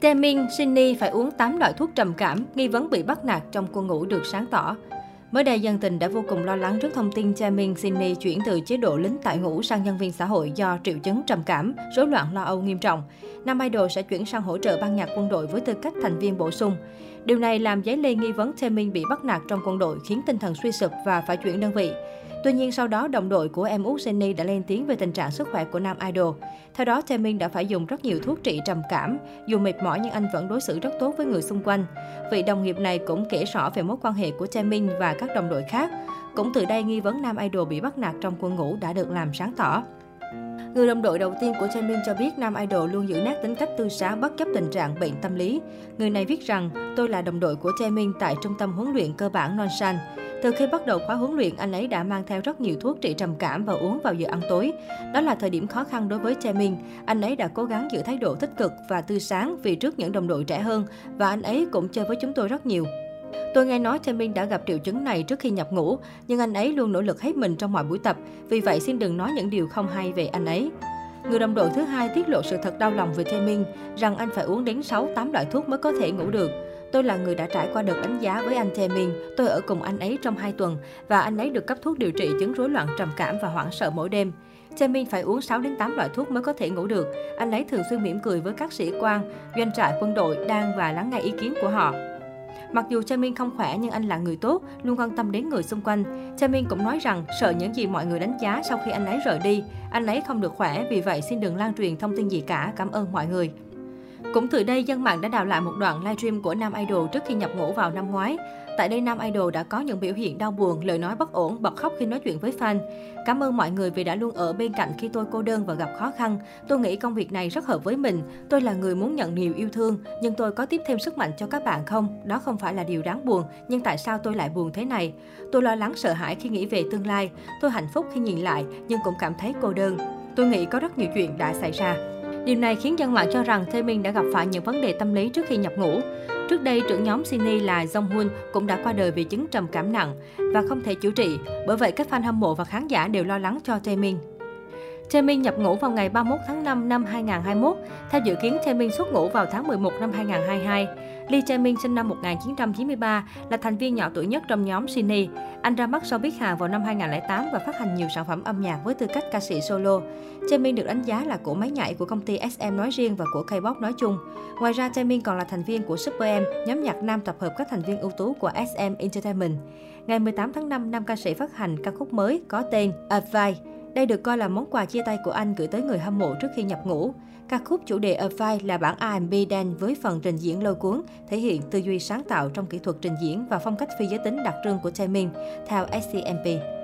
Temin, Shinny phải uống 8 loại thuốc trầm cảm, nghi vấn bị bắt nạt trong quân ngũ được sáng tỏ. Mới đây, dân tình đã vô cùng lo lắng trước thông tin Jaemin Sydney chuyển từ chế độ lính tại ngũ sang nhân viên xã hội do triệu chứng trầm cảm, rối loạn lo âu nghiêm trọng. Nam Idol sẽ chuyển sang hỗ trợ ban nhạc quân đội với tư cách thành viên bổ sung. Điều này làm giấy lên nghi vấn Jaemin bị bắt nạt trong quân đội, khiến tinh thần suy sụp và phải chuyển đơn vị. Tuy nhiên sau đó đồng đội của em út Jenny đã lên tiếng về tình trạng sức khỏe của nam idol. Theo đó, Taemin đã phải dùng rất nhiều thuốc trị trầm cảm. Dù mệt mỏi nhưng anh vẫn đối xử rất tốt với người xung quanh. Vị đồng nghiệp này cũng kể rõ về mối quan hệ của Taemin và các đồng đội khác. Cũng từ đây nghi vấn nam idol bị bắt nạt trong quân ngũ đã được làm sáng tỏ. Người đồng đội đầu tiên của Jamin cho biết nam idol luôn giữ nét tính cách tươi sáng bất chấp tình trạng bệnh tâm lý. Người này viết rằng, tôi là đồng đội của Jamin tại trung tâm huấn luyện cơ bản Nonshan. Từ khi bắt đầu khóa huấn luyện, anh ấy đã mang theo rất nhiều thuốc trị trầm cảm và uống vào giờ ăn tối. Đó là thời điểm khó khăn đối với Jaemin. Anh ấy đã cố gắng giữ thái độ tích cực và tươi sáng vì trước những đồng đội trẻ hơn và anh ấy cũng chơi với chúng tôi rất nhiều. Tôi nghe nói Taemin đã gặp triệu chứng này trước khi nhập ngũ, nhưng anh ấy luôn nỗ lực hết mình trong mọi buổi tập. Vì vậy xin đừng nói những điều không hay về anh ấy. Người đồng đội thứ hai tiết lộ sự thật đau lòng về Taemin, rằng anh phải uống đến 6-8 loại thuốc mới có thể ngủ được. Tôi là người đã trải qua đợt đánh giá với anh Taemin. Tôi ở cùng anh ấy trong 2 tuần và anh ấy được cấp thuốc điều trị chứng rối loạn trầm cảm và hoảng sợ mỗi đêm. Taemin phải uống 6 đến 8 loại thuốc mới có thể ngủ được. Anh ấy thường xuyên mỉm cười với các sĩ quan, doanh trại quân đội đang và lắng nghe ý kiến của họ. Mặc dù Jaemin không khỏe nhưng anh là người tốt, luôn quan tâm đến người xung quanh. Jaemin cũng nói rằng sợ những gì mọi người đánh giá sau khi anh ấy rời đi. Anh ấy không được khỏe, vì vậy xin đừng lan truyền thông tin gì cả. Cảm ơn mọi người. Cũng từ đây, dân mạng đã đào lại một đoạn livestream của nam idol trước khi nhập ngũ vào năm ngoái. Tại đây, nam idol đã có những biểu hiện đau buồn, lời nói bất ổn, bật khóc khi nói chuyện với fan. Cảm ơn mọi người vì đã luôn ở bên cạnh khi tôi cô đơn và gặp khó khăn. Tôi nghĩ công việc này rất hợp với mình. Tôi là người muốn nhận nhiều yêu thương, nhưng tôi có tiếp thêm sức mạnh cho các bạn không? Đó không phải là điều đáng buồn, nhưng tại sao tôi lại buồn thế này? Tôi lo lắng sợ hãi khi nghĩ về tương lai. Tôi hạnh phúc khi nhìn lại, nhưng cũng cảm thấy cô đơn. Tôi nghĩ có rất nhiều chuyện đã xảy ra. Điều này khiến dân mạng cho rằng Tae Minh đã gặp phải những vấn đề tâm lý trước khi nhập ngũ. Trước đây, trưởng nhóm Sini là Jong Hun cũng đã qua đời vì chứng trầm cảm nặng và không thể chữa trị. Bởi vậy, các fan hâm mộ và khán giả đều lo lắng cho Tae Min. Taemin nhập ngũ vào ngày 31 tháng 5 năm 2021. Theo dự kiến, Taemin xuất ngũ vào tháng 11 năm 2022. Lee Jae-min sinh năm 1993, là thành viên nhỏ tuổi nhất trong nhóm Shinee. Anh ra mắt sau biết hàng vào năm 2008 và phát hành nhiều sản phẩm âm nhạc với tư cách ca sĩ solo. Jae-min được đánh giá là cổ máy nhảy của công ty SM nói riêng và của K-pop nói chung. Ngoài ra, Jae-min còn là thành viên của Super M, nhóm nhạc nam tập hợp các thành viên ưu tú của SM Entertainment. Ngày 18 tháng 5, nam ca sĩ phát hành ca khúc mới có tên Advice. Đây được coi là món quà chia tay của anh gửi tới người hâm mộ trước khi nhập ngũ. Ca khúc chủ đề A Fight là bản R&B đen với phần trình diễn lôi cuốn, thể hiện tư duy sáng tạo trong kỹ thuật trình diễn và phong cách phi giới tính đặc trưng của Taemin, theo SCMP.